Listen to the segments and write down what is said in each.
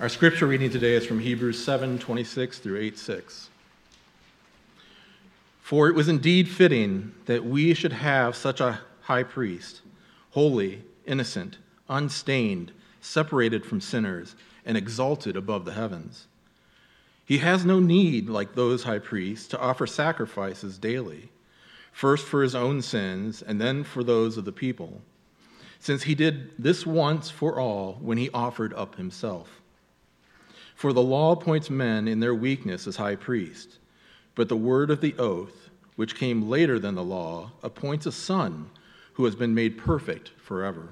Our scripture reading today is from Hebrews 7 26 through 8 6. For it was indeed fitting that we should have such a high priest, holy, innocent, unstained, separated from sinners, and exalted above the heavens. He has no need, like those high priests, to offer sacrifices daily, first for his own sins and then for those of the people, since he did this once for all when he offered up himself. For the law appoints men in their weakness as high priest, but the word of the oath, which came later than the law, appoints a son who has been made perfect forever.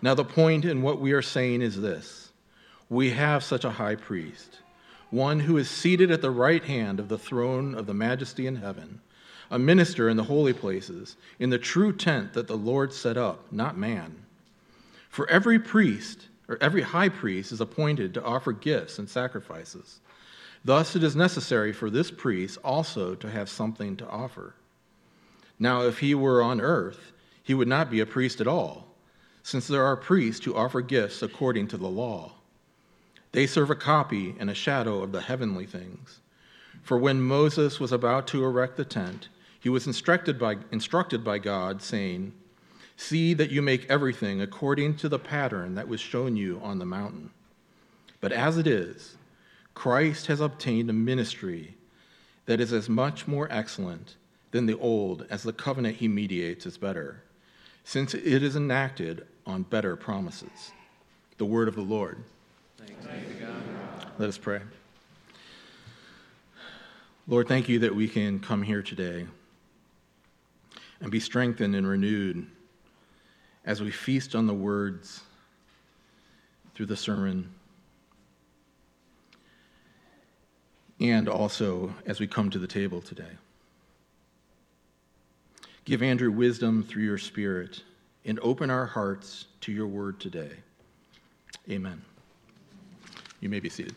Now, the point in what we are saying is this we have such a high priest, one who is seated at the right hand of the throne of the majesty in heaven, a minister in the holy places, in the true tent that the Lord set up, not man. For every priest, or every high priest, is appointed to offer gifts and sacrifices. Thus, it is necessary for this priest also to have something to offer. Now, if he were on earth, he would not be a priest at all, since there are priests who offer gifts according to the law. They serve a copy and a shadow of the heavenly things. For when Moses was about to erect the tent, he was instructed by, instructed by God, saying, See that you make everything according to the pattern that was shown you on the mountain. But as it is, Christ has obtained a ministry that is as much more excellent than the old, as the covenant he mediates is better, since it is enacted on better promises. The word of the Lord. Let us pray. Lord, thank you that we can come here today and be strengthened and renewed as we feast on the words through the sermon and also as we come to the table today. Give Andrew wisdom through your Spirit and open our hearts to your word today. Amen. You may be seated.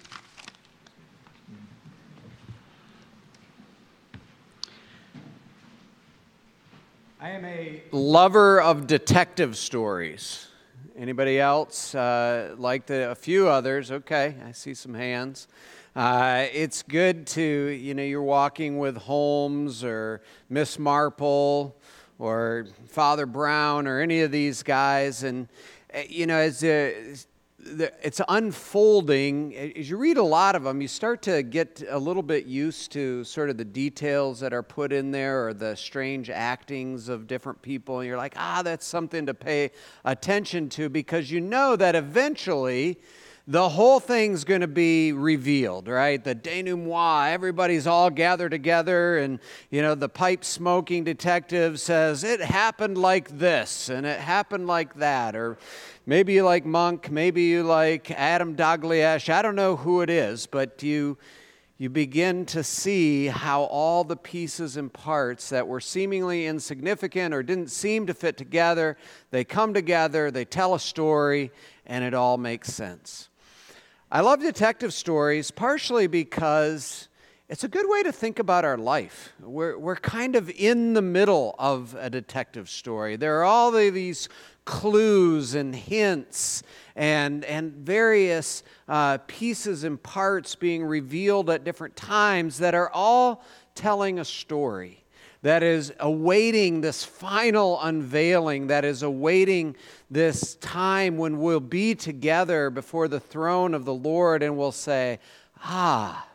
I am a lover of detective stories. Anybody else uh, like the, a few others? Okay, I see some hands. Uh, it's good to, you know, you're walking with Holmes or Miss Marple or Father Brown or any of these guys, and, uh, you know, as a, it's unfolding. As you read a lot of them, you start to get a little bit used to sort of the details that are put in there or the strange actings of different people. And you're like, ah, that's something to pay attention to because you know that eventually the whole thing's going to be revealed, right? The denouement, everybody's all gathered together, and, you know, the pipe smoking detective says, it happened like this, and it happened like that. Or maybe you like Monk, maybe you like Adam Dalgliesh. I don't know who it is, but you. You begin to see how all the pieces and parts that were seemingly insignificant or didn't seem to fit together, they come together, they tell a story, and it all makes sense. I love detective stories partially because it's a good way to think about our life. We're, we're kind of in the middle of a detective story. There are all these clues and hints and, and various uh, pieces and parts being revealed at different times that are all telling a story that is awaiting this final unveiling, that is awaiting this time when we'll be together before the throne of the Lord and we'll say, Ah,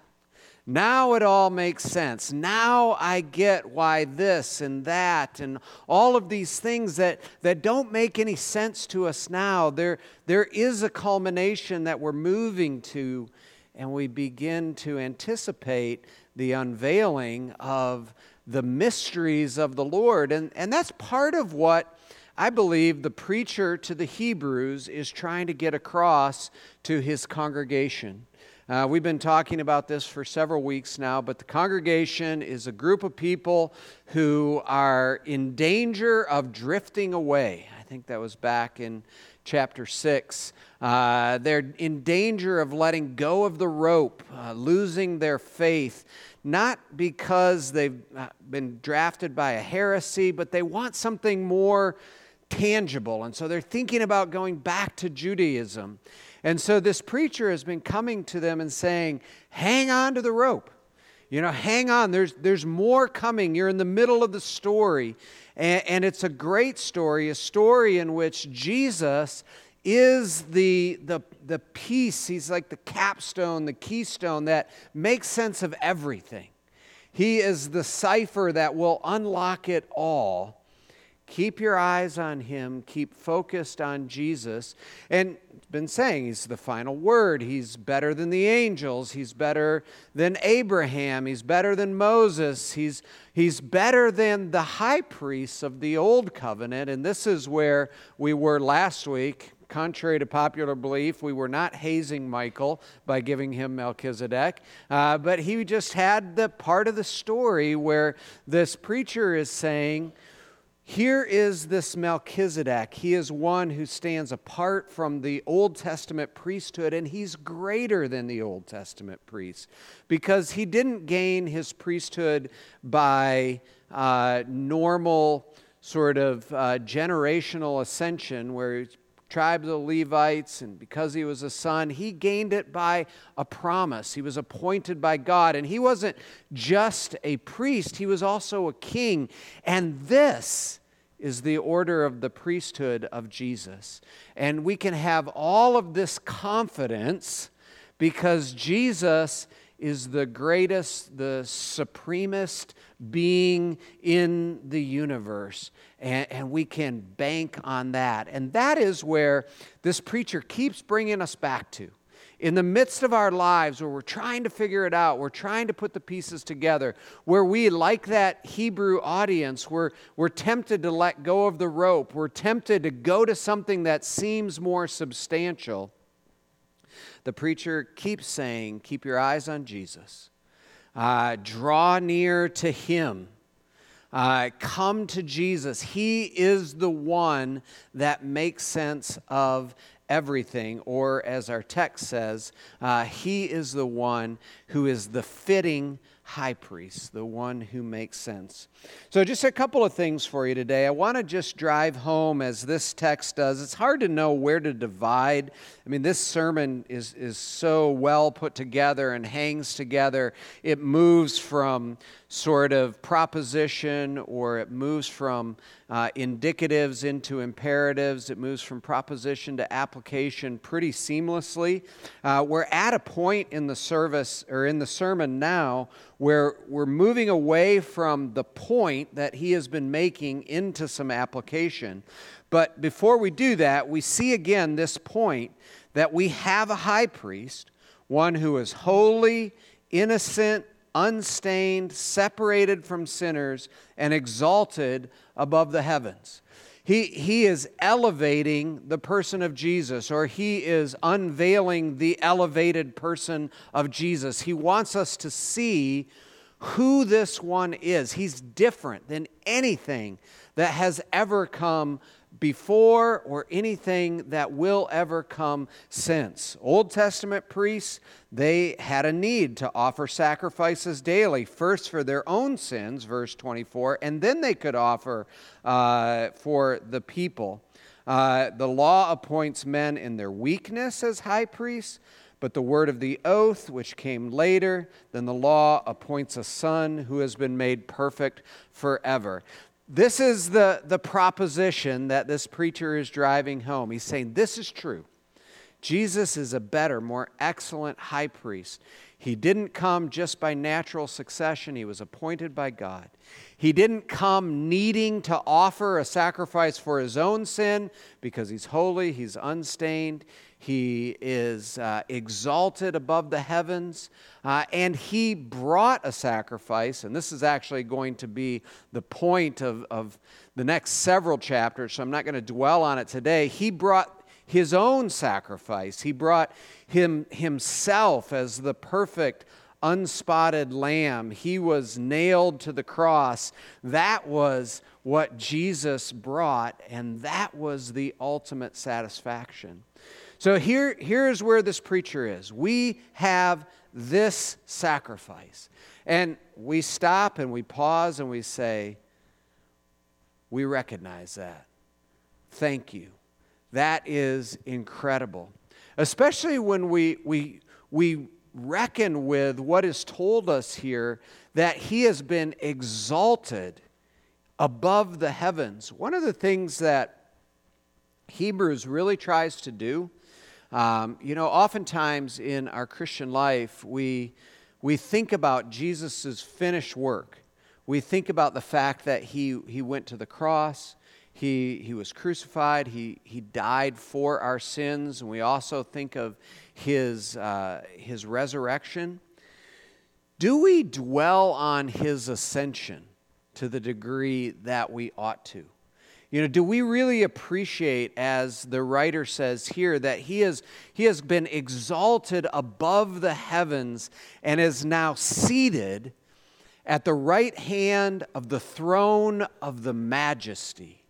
now it all makes sense. Now I get why this and that and all of these things that, that don't make any sense to us now. There, there is a culmination that we're moving to, and we begin to anticipate the unveiling of the mysteries of the Lord. And, and that's part of what I believe the preacher to the Hebrews is trying to get across to his congregation. Uh, we've been talking about this for several weeks now, but the congregation is a group of people who are in danger of drifting away. I think that was back in chapter 6. Uh, they're in danger of letting go of the rope, uh, losing their faith not because they've uh, been drafted by a heresy, but they want something more tangible. And so they're thinking about going back to Judaism. And so this preacher has been coming to them and saying, hang on to the rope. You know, hang on, there's, there's more coming. You're in the middle of the story. And, and it's a great story, a story in which Jesus is the, the, the piece, he's like the capstone, the keystone that makes sense of everything. He is the cipher that will unlock it all. Keep your eyes on him, keep focused on Jesus. And been saying he's the final word. He's better than the angels. He's better than Abraham. He's better than Moses. He's, he's better than the high priests of the old covenant. And this is where we were last week. Contrary to popular belief, we were not hazing Michael by giving him Melchizedek, uh, but he just had the part of the story where this preacher is saying, here is this Melchizedek. He is one who stands apart from the Old Testament priesthood, and he's greater than the Old Testament priest because he didn't gain his priesthood by uh, normal sort of uh, generational ascension where tribes of Levites, and because he was a son, he gained it by a promise. He was appointed by God, and he wasn't just a priest, he was also a king. And this is the order of the priesthood of Jesus. And we can have all of this confidence because Jesus is the greatest, the supremest being in the universe. And, and, we can bank on that. And that is where this preacher keeps bringing us back to in the midst of our lives where we're trying to figure it out, we're trying to put the pieces together, where we, like that Hebrew audience, we're, we're tempted to let go of the rope, we're tempted to go to something that seems more substantial, the preacher keeps saying, Keep your eyes on Jesus. Uh, draw near to him. Uh, come to Jesus. He is the one that makes sense of everything, or as our text says, uh, he is the one who is the fitting high priest, the one who makes sense. So, just a couple of things for you today. I want to just drive home as this text does. It's hard to know where to divide. I mean, this sermon is, is so well put together and hangs together. It moves from sort of proposition or it moves from uh, indicatives into imperatives. It moves from proposition to application pretty seamlessly. Uh, we're at a point in the service or in the sermon now where we're moving away from the point that he has been making into some application. But before we do that, we see again this point that we have a high priest, one who is holy, innocent, unstained, separated from sinners, and exalted above the heavens. He, he is elevating the person of Jesus, or he is unveiling the elevated person of Jesus. He wants us to see who this one is. He's different than anything that has ever come before or anything that will ever come since. Old Testament priests, they had a need to offer sacrifices daily, first for their own sins, verse 24, and then they could offer uh, for the people. Uh, the law appoints men in their weakness as high priests, but the word of the oath, which came later than the law, appoints a son who has been made perfect forever. This is the, the proposition that this preacher is driving home. He's saying, This is true. Jesus is a better, more excellent high priest. He didn't come just by natural succession, he was appointed by God. He didn't come needing to offer a sacrifice for his own sin because he's holy, he's unstained. He is uh, exalted above the heavens. Uh, and he brought a sacrifice. And this is actually going to be the point of, of the next several chapters, so I'm not going to dwell on it today. He brought his own sacrifice, he brought him himself as the perfect unspotted lamb. He was nailed to the cross. That was what Jesus brought, and that was the ultimate satisfaction. So here, here's where this preacher is. We have this sacrifice. And we stop and we pause and we say, We recognize that. thank you. That is incredible. Especially when we, we, we reckon with what is told us here that he has been exalted above the heavens. One of the things that Hebrews really tries to do, um, you know, oftentimes in our Christian life, we, we think about Jesus' finished work. We think about the fact that he, he went to the cross, he, he was crucified, he, he died for our sins, and we also think of his, uh, his resurrection. Do we dwell on his ascension to the degree that we ought to? You know, do we really appreciate, as the writer says here, that he, is, he has been exalted above the heavens and is now seated at the right hand of the throne of the majesty?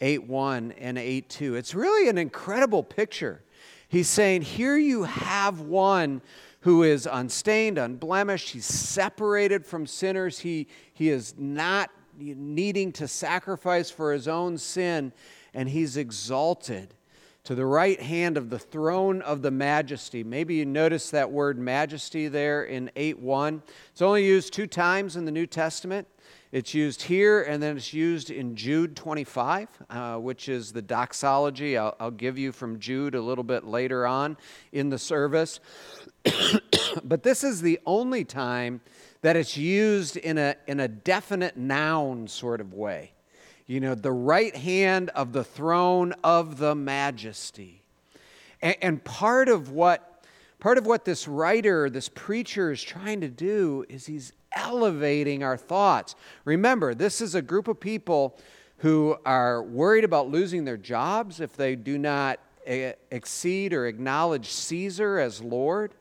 8 1 and 8 2. It's really an incredible picture. He's saying, Here you have one who is unstained, unblemished. He's separated from sinners. He, he is not needing to sacrifice for his own sin, and he's exalted to the right hand of the throne of the majesty. Maybe you notice that word majesty there in 8 1. It's only used two times in the New Testament. It's used here, and then it's used in Jude 25, uh, which is the doxology I'll, I'll give you from Jude a little bit later on in the service. but this is the only time that it's used in a, in a definite noun sort of way. You know, the right hand of the throne of the majesty. And, and part of what part of what this writer, this preacher is trying to do is he's elevating our thoughts. Remember, this is a group of people who are worried about losing their jobs if they do not eh, exceed or acknowledge Caesar as Lord.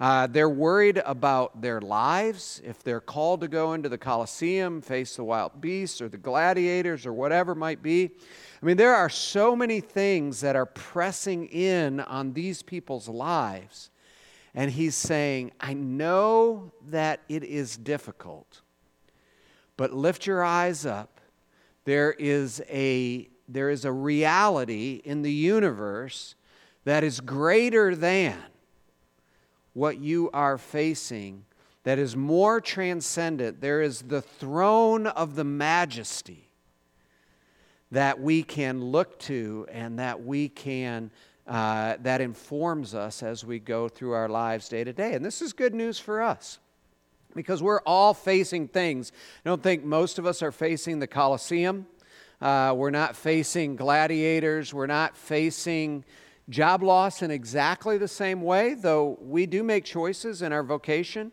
Uh, they're worried about their lives if they're called to go into the Colosseum, face the wild beasts or the gladiators or whatever might be. I mean, there are so many things that are pressing in on these people's lives and he's saying, I know that it is difficult, but lift your eyes up. There is a, there is a reality in the universe that is greater than what you are facing, that is more transcendent. There is the throne of the majesty that we can look to and that we can uh, that informs us as we go through our lives day to day. And this is good news for us because we're all facing things. I don't think most of us are facing the Colosseum. Uh, we're not facing gladiators. We're not facing job loss in exactly the same way, though we do make choices in our vocation.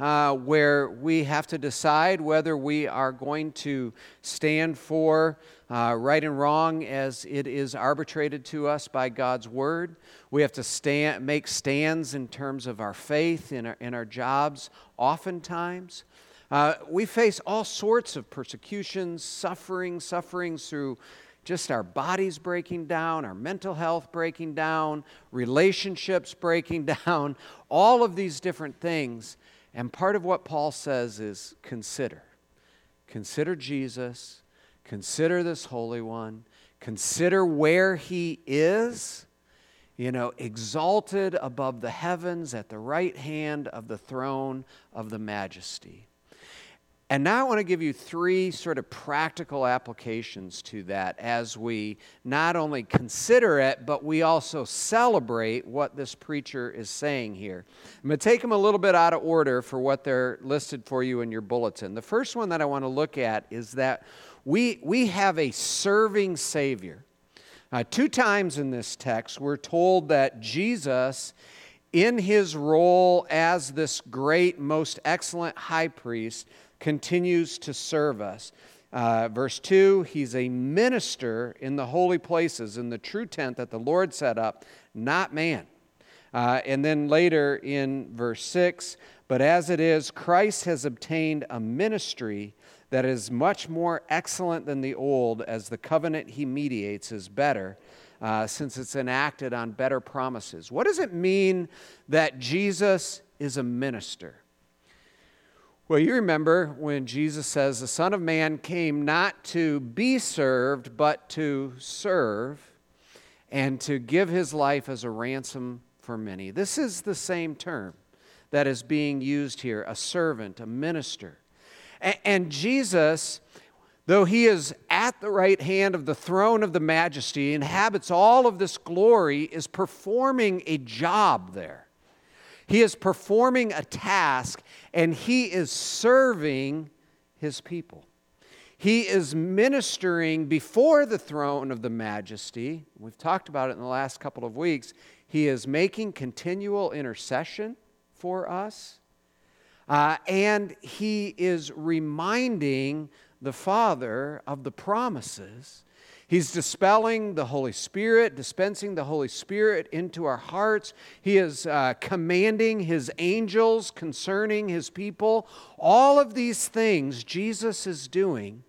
Uh, where we have to decide whether we are going to stand for uh, right and wrong as it is arbitrated to us by God's word. We have to stand, make stands in terms of our faith in our, in our jobs, oftentimes. Uh, we face all sorts of persecutions, suffering, sufferings through just our bodies breaking down, our mental health breaking down, relationships breaking down, all of these different things. And part of what Paul says is consider. Consider Jesus Consider this Holy One. Consider where He is, you know, exalted above the heavens at the right hand of the throne of the majesty. And now I want to give you three sort of practical applications to that as we not only consider it, but we also celebrate what this preacher is saying here. I'm going to take them a little bit out of order for what they're listed for you in your bulletin. The first one that I want to look at is that we, we have a serving Savior. Uh, two times in this text, we're told that Jesus, in his role as this great, most excellent high priest, continues to serve us. Uh, verse 2 He's a minister in the holy places, in the true tent that the Lord set up, not man. Uh, and then later in verse 6 But as it is, Christ has obtained a ministry that is much more excellent than the old, as the covenant he mediates is better, uh, since it's enacted on better promises. What does it mean that Jesus is a minister? Well, you remember when Jesus says, The Son of Man came not to be served, but to serve and to give his life as a ransom for many. This is the same term that is being used here a servant, a minister. And Jesus, though he is at the right hand of the throne of the majesty, inhabits all of this glory, is performing a job there. He is performing a task and he is serving his people. He is ministering before the throne of the majesty. We've talked about it in the last couple of weeks. He is making continual intercession for us. Uh, and he is reminding the Father of the promises. He's dispelling the Holy Spirit, dispensing the Holy Spirit into our hearts. He is uh, commanding his angels concerning his people. All of these things Jesus is doing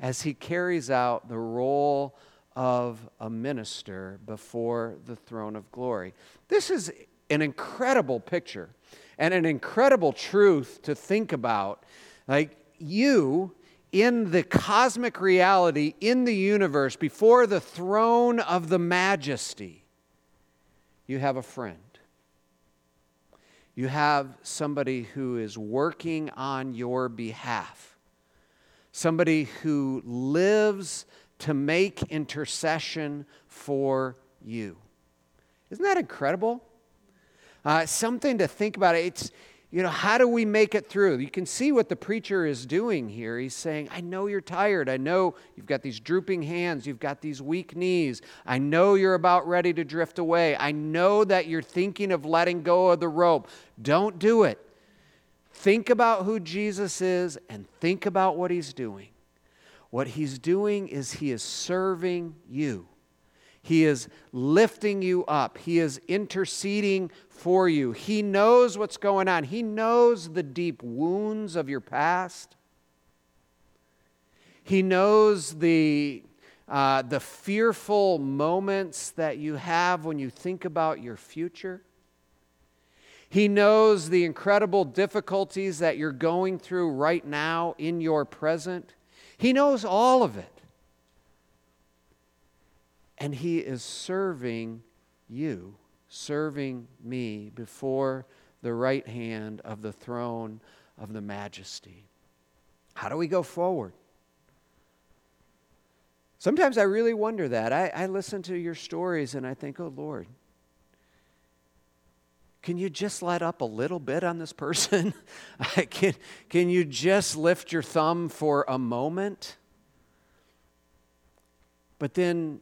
as he carries out the role of a minister before the throne of glory. This is an incredible picture and an incredible truth to think about. Like you, in the cosmic reality, in the universe, before the throne of the majesty, you have a friend. You have somebody who is working on your behalf, somebody who lives to make intercession for you. Isn't that incredible? Uh, something to think about. It's, you know, how do we make it through? You can see what the preacher is doing here. He's saying, I know you're tired. I know you've got these drooping hands. You've got these weak knees. I know you're about ready to drift away. I know that you're thinking of letting go of the rope. Don't do it. Think about who Jesus is and think about what he's doing. What he's doing is he is serving you. He is lifting you up. He is interceding for you. He knows what's going on. He knows the deep wounds of your past. He knows the, uh, the fearful moments that you have when you think about your future. He knows the incredible difficulties that you're going through right now in your present. He knows all of it and He is serving you, serving me before the right hand of the throne of the majesty. How do we go forward? Sometimes I really wonder that. I, I listen to your stories and I think, oh Lord, can you just let up a little bit on this person? can, can you just lift your thumb for a moment? But then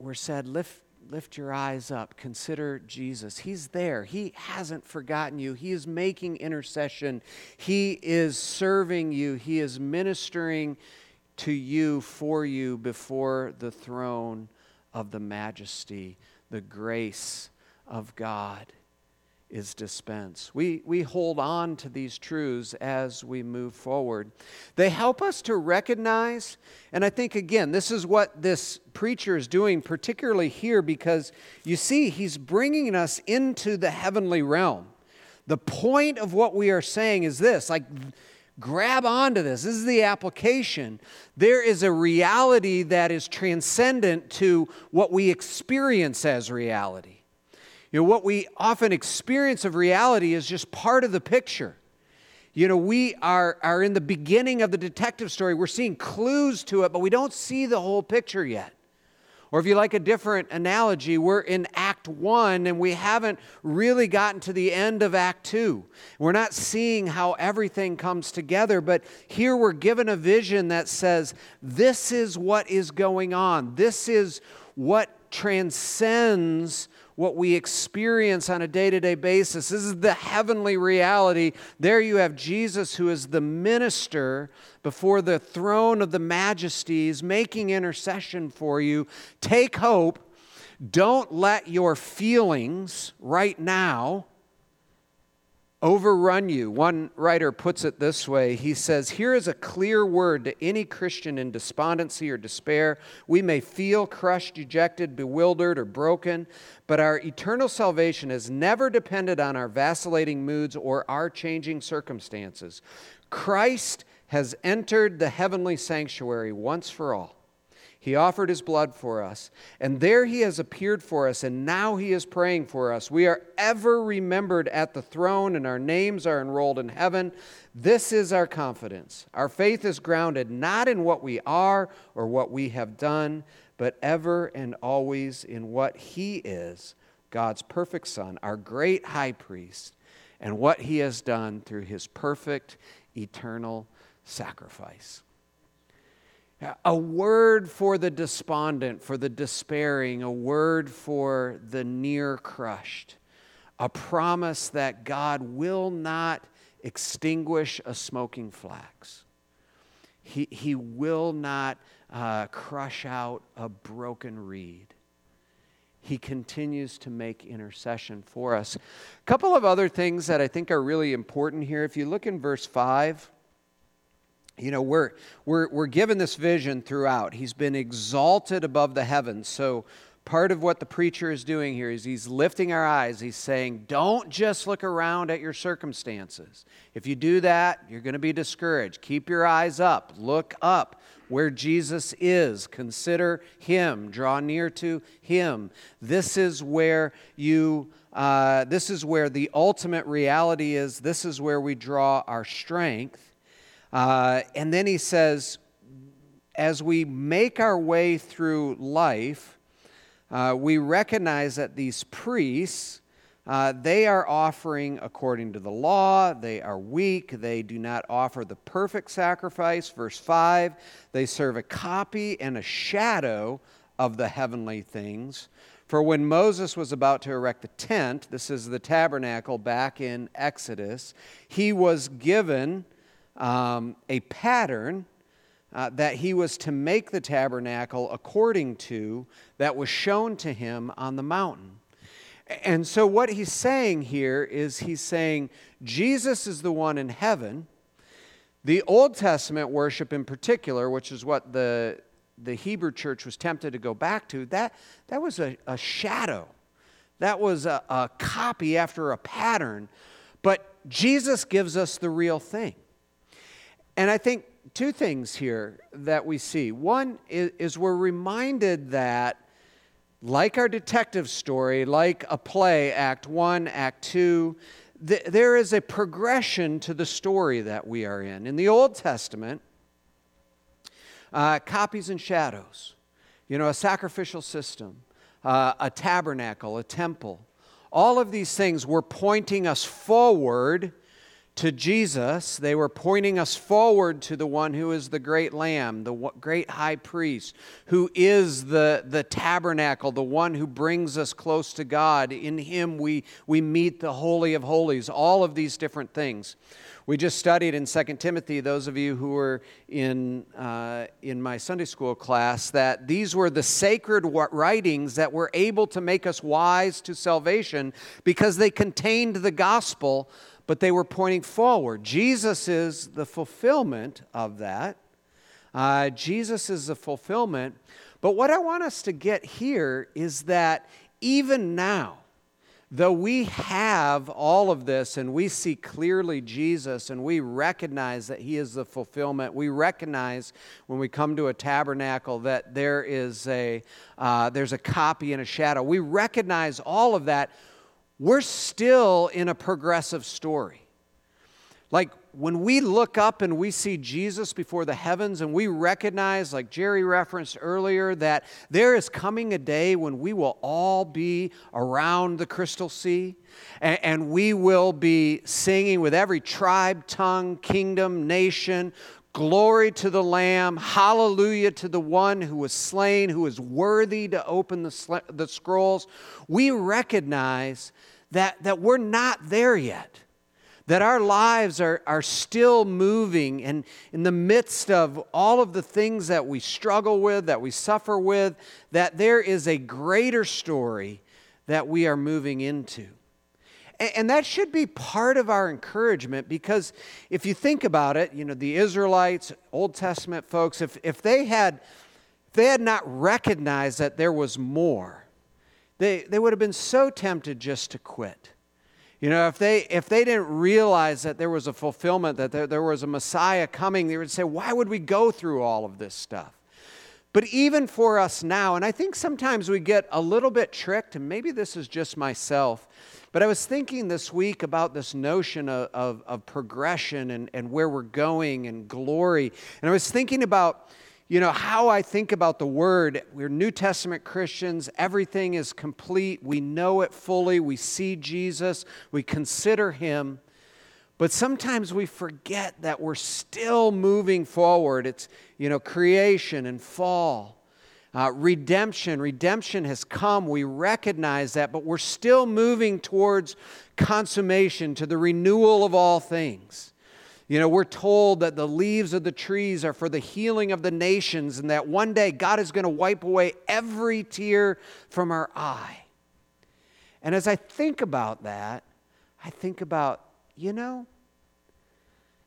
we're said, lift, lift your eyes up, consider Jesus. He's there. He hasn't forgotten you. He is making intercession. He is serving you. He is ministering to you, for you, before the throne of the majesty, the grace of God is dispensed. We, we hold on to these truths as we move forward. They help us to recognize, and I think, again, this is what this preacher is doing, particularly here, because you see, he's bringing us into the heavenly realm. The point of what we are saying is this like, grab onto this. This is the application. There is a reality that is transcendent to what we experience as reality. You know, what we often experience of reality is just part of the picture. You know, we are, are in the beginning of the detective story. We're seeing clues to it, but we don't see the whole picture yet. Or if you like a different analogy, we're in Act One and we haven't really gotten to the end of Act Two. We're not seeing how everything comes together, but here we're given a vision that says, this is what is going on. This is what transcends what we experience on a day to day basis. This is the heavenly reality. There you have Jesus, who is the minister before the throne of the majesties, making intercession for you. Take hope. Don't let your feelings right now overrun you. One writer puts it this way He says, Here is a clear word to any Christian in despondency or despair. We may feel crushed, dejected, bewildered, or broken, but our eternal salvation has never depended on our vacillating moods or our changing circumstances. Christ has entered the heavenly sanctuary once for all. He offered his blood for us, and there he has appeared for us, and now he is praying for us. We are ever remembered at the throne, and our names are enrolled in heaven. This is our confidence. Our faith is grounded not in what we are or what we have done, but ever and always in what he is God's perfect Son, our great high priest, and what he has done through his perfect, eternal sacrifice. A word for the despondent, for the despairing, a word for the near crushed, a promise that God will not extinguish a smoking flax. He, he will not uh, crush out a broken reed. He continues to make intercession for us. A couple of other things that I think are really important here. If you look in verse 5, you know, we're, we're, we're given this vision throughout. He's been exalted above the heavens. So, part of what the preacher is doing here is he's lifting our eyes. He's saying, Don't just look around at your circumstances. If you do that, you're going to be discouraged. Keep your eyes up. Look up where Jesus is. Consider Him. Draw near to Him. This is where you. Uh, this is where the ultimate reality is. This is where we draw our strength. Uh, and then he says, as we make our way through life, uh, we recognize that these priests, uh, they are offering according to the law. They are weak. They do not offer the perfect sacrifice. Verse 5 they serve a copy and a shadow of the heavenly things. For when Moses was about to erect the tent, this is the tabernacle back in Exodus, he was given um, a pattern uh, that he was to make the tabernacle according to that was shown to him on the mountain. And so, what he's saying here is he's saying Jesus is the one in heaven. The Old Testament worship, in particular, which is what the, the Hebrew church was tempted to go back to, that, that was a, a shadow. That was a, a copy after a pattern. But Jesus gives us the real thing. And I think two things here that we see. One is, we're reminded that, like our detective story, like a play, Act One, Act Two, th- there is a progression to the story that we are in. In the Old Testament, uh, copies and shadows, you know, a sacrificial system, uh, a tabernacle, a temple, all of these things were pointing us forward to Jesus, they were pointing us forward to the one who is the great lamb, the great high priest, who is the, the tabernacle, the one who brings us close to God. In him we, we meet the Holy of Holies, all of these different things. We just studied in 2 Timothy, those of you who were in, uh, in my Sunday school class, that these were the sacred writings that were able to make us wise to salvation because they contained the gospel but they were pointing forward. Jesus is the fulfillment of that. Uh, Jesus is the fulfillment. But what I want us to get here is that even now, though we have all of this and we see clearly Jesus and we recognize that He is the fulfillment, we recognize when we come to a tabernacle that there is a, uh, there's a copy and a shadow. We recognize all of that we're still in a progressive story. Like when we look up and we see Jesus before the heavens and we recognize, like Jerry referenced earlier, that there is coming a day when we will all be around the crystal sea and, and we will be singing with every tribe, tongue, kingdom, nation. Glory to the Lamb, hallelujah to the one who was slain, who is worthy to open the, the scrolls. We recognize that, that we're not there yet, that our lives are, are still moving, and in the midst of all of the things that we struggle with, that we suffer with, that there is a greater story that we are moving into. And that should be part of our encouragement because if you think about it, you know, the Israelites, Old Testament folks, if, if they had if they had not recognized that there was more, they, they would have been so tempted just to quit. You know, if they, if they didn't realize that there was a fulfillment, that there, there was a Messiah coming, they would say, why would we go through all of this stuff? But even for us now, and I think sometimes we get a little bit tricked, and maybe this is just myself, but I was thinking this week about this notion of, of, of progression and, and where we're going and glory. And I was thinking about you know, how I think about the word. We're New Testament Christians. Everything is complete. We know it fully. We see Jesus. We consider him. But sometimes we forget that we're still moving forward. It's, you know, creation and fall. Uh, redemption. Redemption has come. We recognize that, but we're still moving towards consummation, to the renewal of all things. You know, we're told that the leaves of the trees are for the healing of the nations and that one day God is going to wipe away every tear from our eye. And as I think about that, I think about, you know,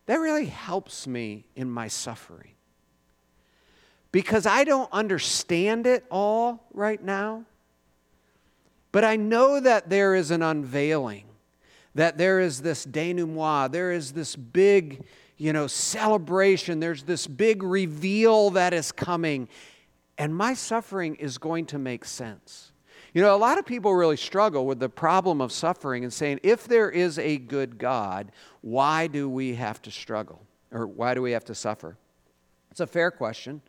that really helps me in my suffering. Because I don't understand it all right now, but I know that there is an unveiling that there is this denouement, there is this big, you know, celebration, there's this big reveal that is coming, and my suffering is going to make sense. You know, a lot of people really struggle with the problem of suffering and saying, if there is a good God, why do we have to struggle? Or why do we have to suffer? It's a fair question.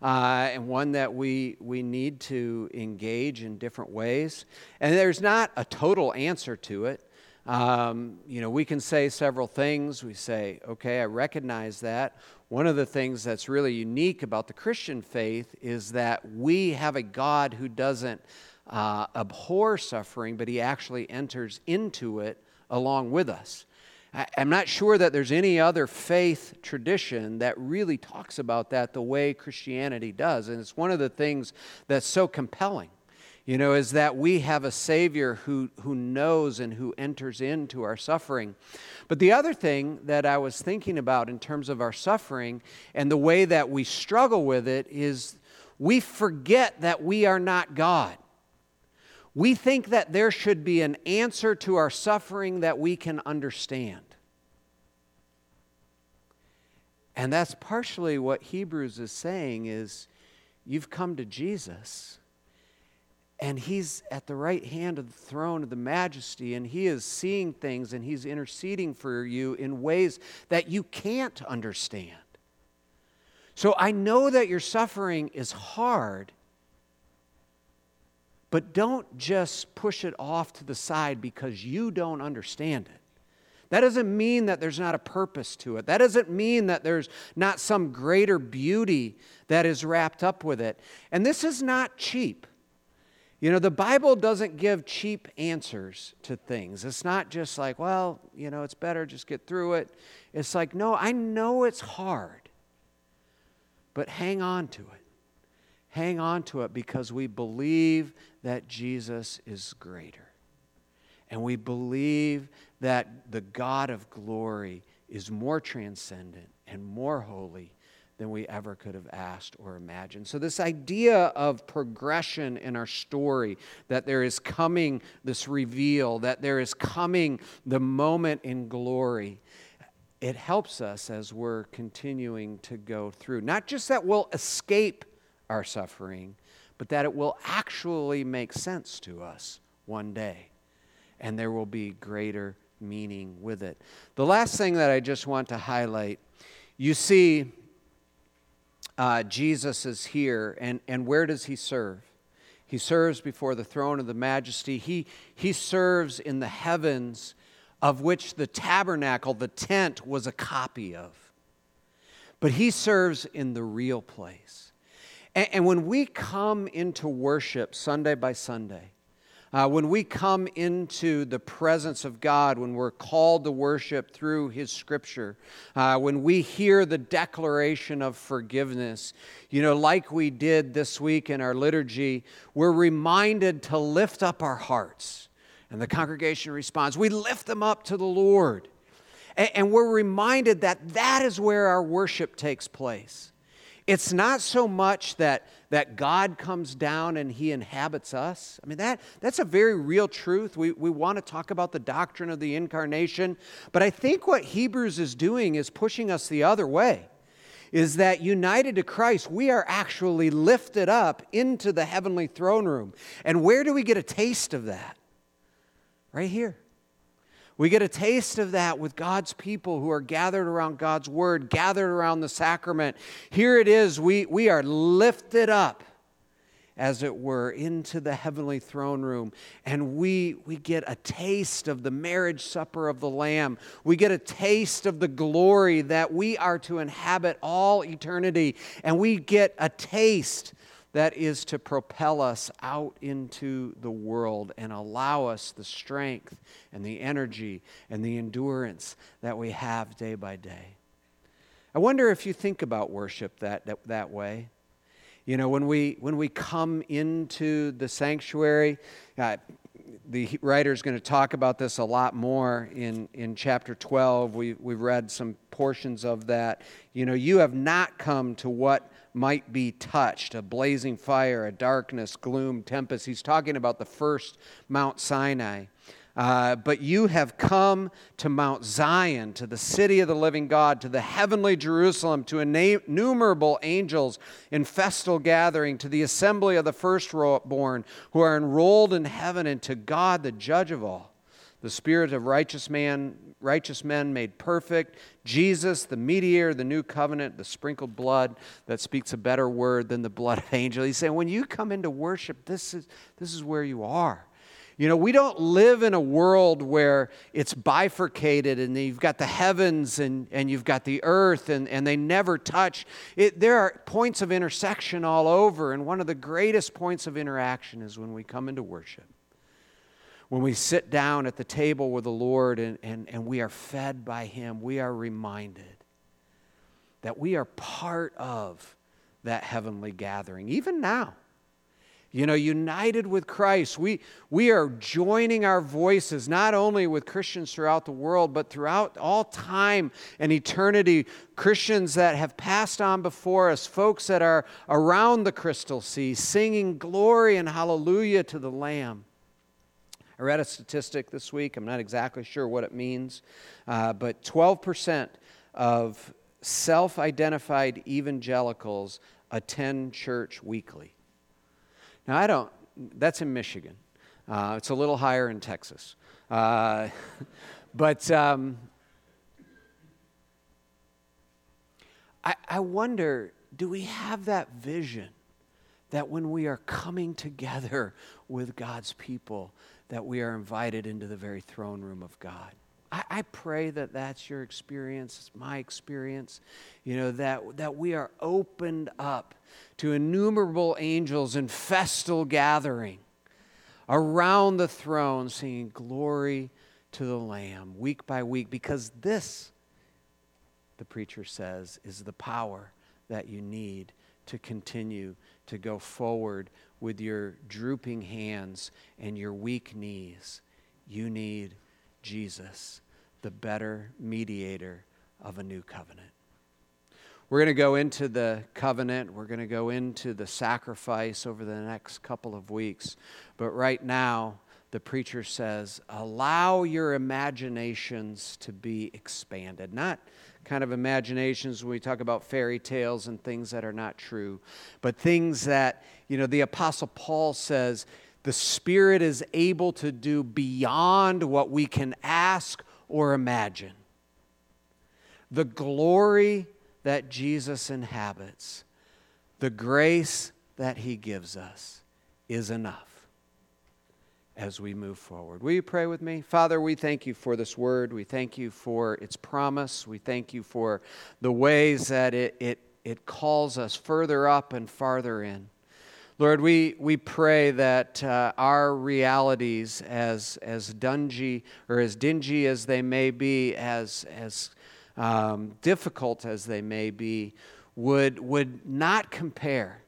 Uh, and one that we, we need to engage in different ways. And there's not a total answer to it. Um, you know, we can say several things. We say, okay, I recognize that. One of the things that's really unique about the Christian faith is that we have a God who doesn't uh, abhor suffering, but he actually enters into it along with us. I, I'm not sure that there's any other faith tradition that really talks about that the way Christianity does. And it's one of the things that's so compelling you know, is that we have a Savior who, who knows and who enters into our suffering. But the other thing that I was thinking about in terms of our suffering and the way that we struggle with it is we forget that we are not God. We think that there should be an answer to our suffering that we can understand. And that's partially what Hebrews is saying is you've come to Jesus and he's at the right hand of the throne of the majesty and he is seeing things and he's interceding for you in ways that you can't understand so i know that your suffering is hard but don't just push it off to the side because you don't understand it that doesn't mean that there's not a purpose to it. That doesn't mean that there's not some greater beauty that is wrapped up with it. And this is not cheap. You know, the Bible doesn't give cheap answers to things. It's not just like, well, you know, it's better, just get through it. It's like, no, I know it's hard, but hang on to it. Hang on to it because we believe that Jesus is greater. And we believe that the God of glory is more transcendent and more holy than we ever could have asked or imagined. So, this idea of progression in our story, that there is coming this reveal, that there is coming the moment in glory, it helps us as we're continuing to go through. Not just that we'll escape our suffering, but that it will actually make sense to us one day. And there will be greater meaning with it. The last thing that I just want to highlight you see, uh, Jesus is here, and, and where does he serve? He serves before the throne of the majesty. He, he serves in the heavens, of which the tabernacle, the tent, was a copy of. But he serves in the real place. And, and when we come into worship Sunday by Sunday, uh, when we come into the presence of God, when we're called to worship through His Scripture, uh, when we hear the declaration of forgiveness, you know, like we did this week in our liturgy, we're reminded to lift up our hearts. And the congregation responds, We lift them up to the Lord. And we're reminded that that is where our worship takes place. It's not so much that, that God comes down and he inhabits us. I mean, that, that's a very real truth. We, we want to talk about the doctrine of the incarnation, but I think what Hebrews is doing is pushing us the other way. Is that united to Christ, we are actually lifted up into the heavenly throne room. And where do we get a taste of that? Right here. We get a taste of that with God's people who are gathered around God's word, gathered around the sacrament. Here it is, we, we are lifted up, as it were, into the heavenly throne room. And we, we get a taste of the marriage supper of the Lamb. We get a taste of the glory that we are to inhabit all eternity. And we get a taste that is to propel us out into the world and allow us the strength and the energy and the endurance that we have day by day. I wonder if you think about worship that, that, that way. You know, when we, when we come into the sanctuary, uh, the writer is going to talk about this a lot more in, in chapter 12. We, we've read some portions of that. You know, you have not come to what might be touched a blazing fire, a darkness, gloom, tempest. He's talking about the first Mount Sinai. Uh, but you have come to Mount Zion, to the city of the living God, to the heavenly Jerusalem, to innumerable angels in festal gathering, to the assembly of the firstborn who are enrolled in heaven, and to God, the judge of all, the spirit of righteous man, righteous men made perfect, Jesus, the mediator, the new covenant, the sprinkled blood that speaks a better word than the blood of angels. He's saying, when you come into worship, this is, this is where you are. You know, we don't live in a world where it's bifurcated and you've got the heavens and, and you've got the earth and, and they never touch. It, there are points of intersection all over, and one of the greatest points of interaction is when we come into worship when we sit down at the table with the Lord and, and, and we are fed by Him, we are reminded that we are part of that heavenly gathering, even now. You know, united with Christ, we, we are joining our voices not only with Christians throughout the world, but throughout all time and eternity. Christians that have passed on before us, folks that are around the crystal sea, singing glory and hallelujah to the Lamb. I read a statistic this week. I'm not exactly sure what it means, uh, but 12% of self identified evangelicals attend church weekly. Now, I don't, that's in Michigan. Uh, it's a little higher in Texas. Uh, but um, I, I wonder do we have that vision that when we are coming together with God's people, that we are invited into the very throne room of God. I, I pray that that's your experience, my experience, you know, that, that we are opened up to innumerable angels in festal gathering around the throne, singing glory to the Lamb week by week, because this, the preacher says, is the power that you need to continue to go forward with your drooping hands and your weak knees. You need Jesus, the better mediator of a new covenant. We're going to go into the covenant. We're going to go into the sacrifice over the next couple of weeks. But right now, the preacher says, allow your imaginations to be expanded. Not kind of imaginations when we talk about fairy tales and things that are not true, but things that, you know, the Apostle Paul says the Spirit is able to do beyond what we can ask or imagine. The glory that Jesus inhabits, the grace that he gives us, is enough as we move forward. Will you pray with me? Father, we thank you for this word. We thank you for its promise. We thank you for the ways that it, it, it calls us further up and farther in. Lord, we, we pray that uh, our realities, as, as dungy or as dingy as they may be, as, as um, difficult as they may be, would, would not compare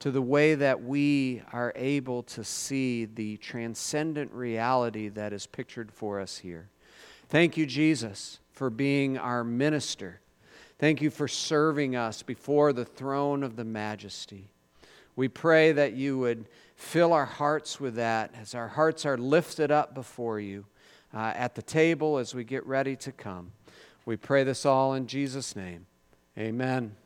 to the way that we are able to see the transcendent reality that is pictured for us here. Thank you, Jesus, for being our minister. Thank you for serving us before the throne of the majesty. We pray that you would fill our hearts with that as our hearts are lifted up before you uh, at the table as we get ready to come. We pray this all in Jesus' name. Amen.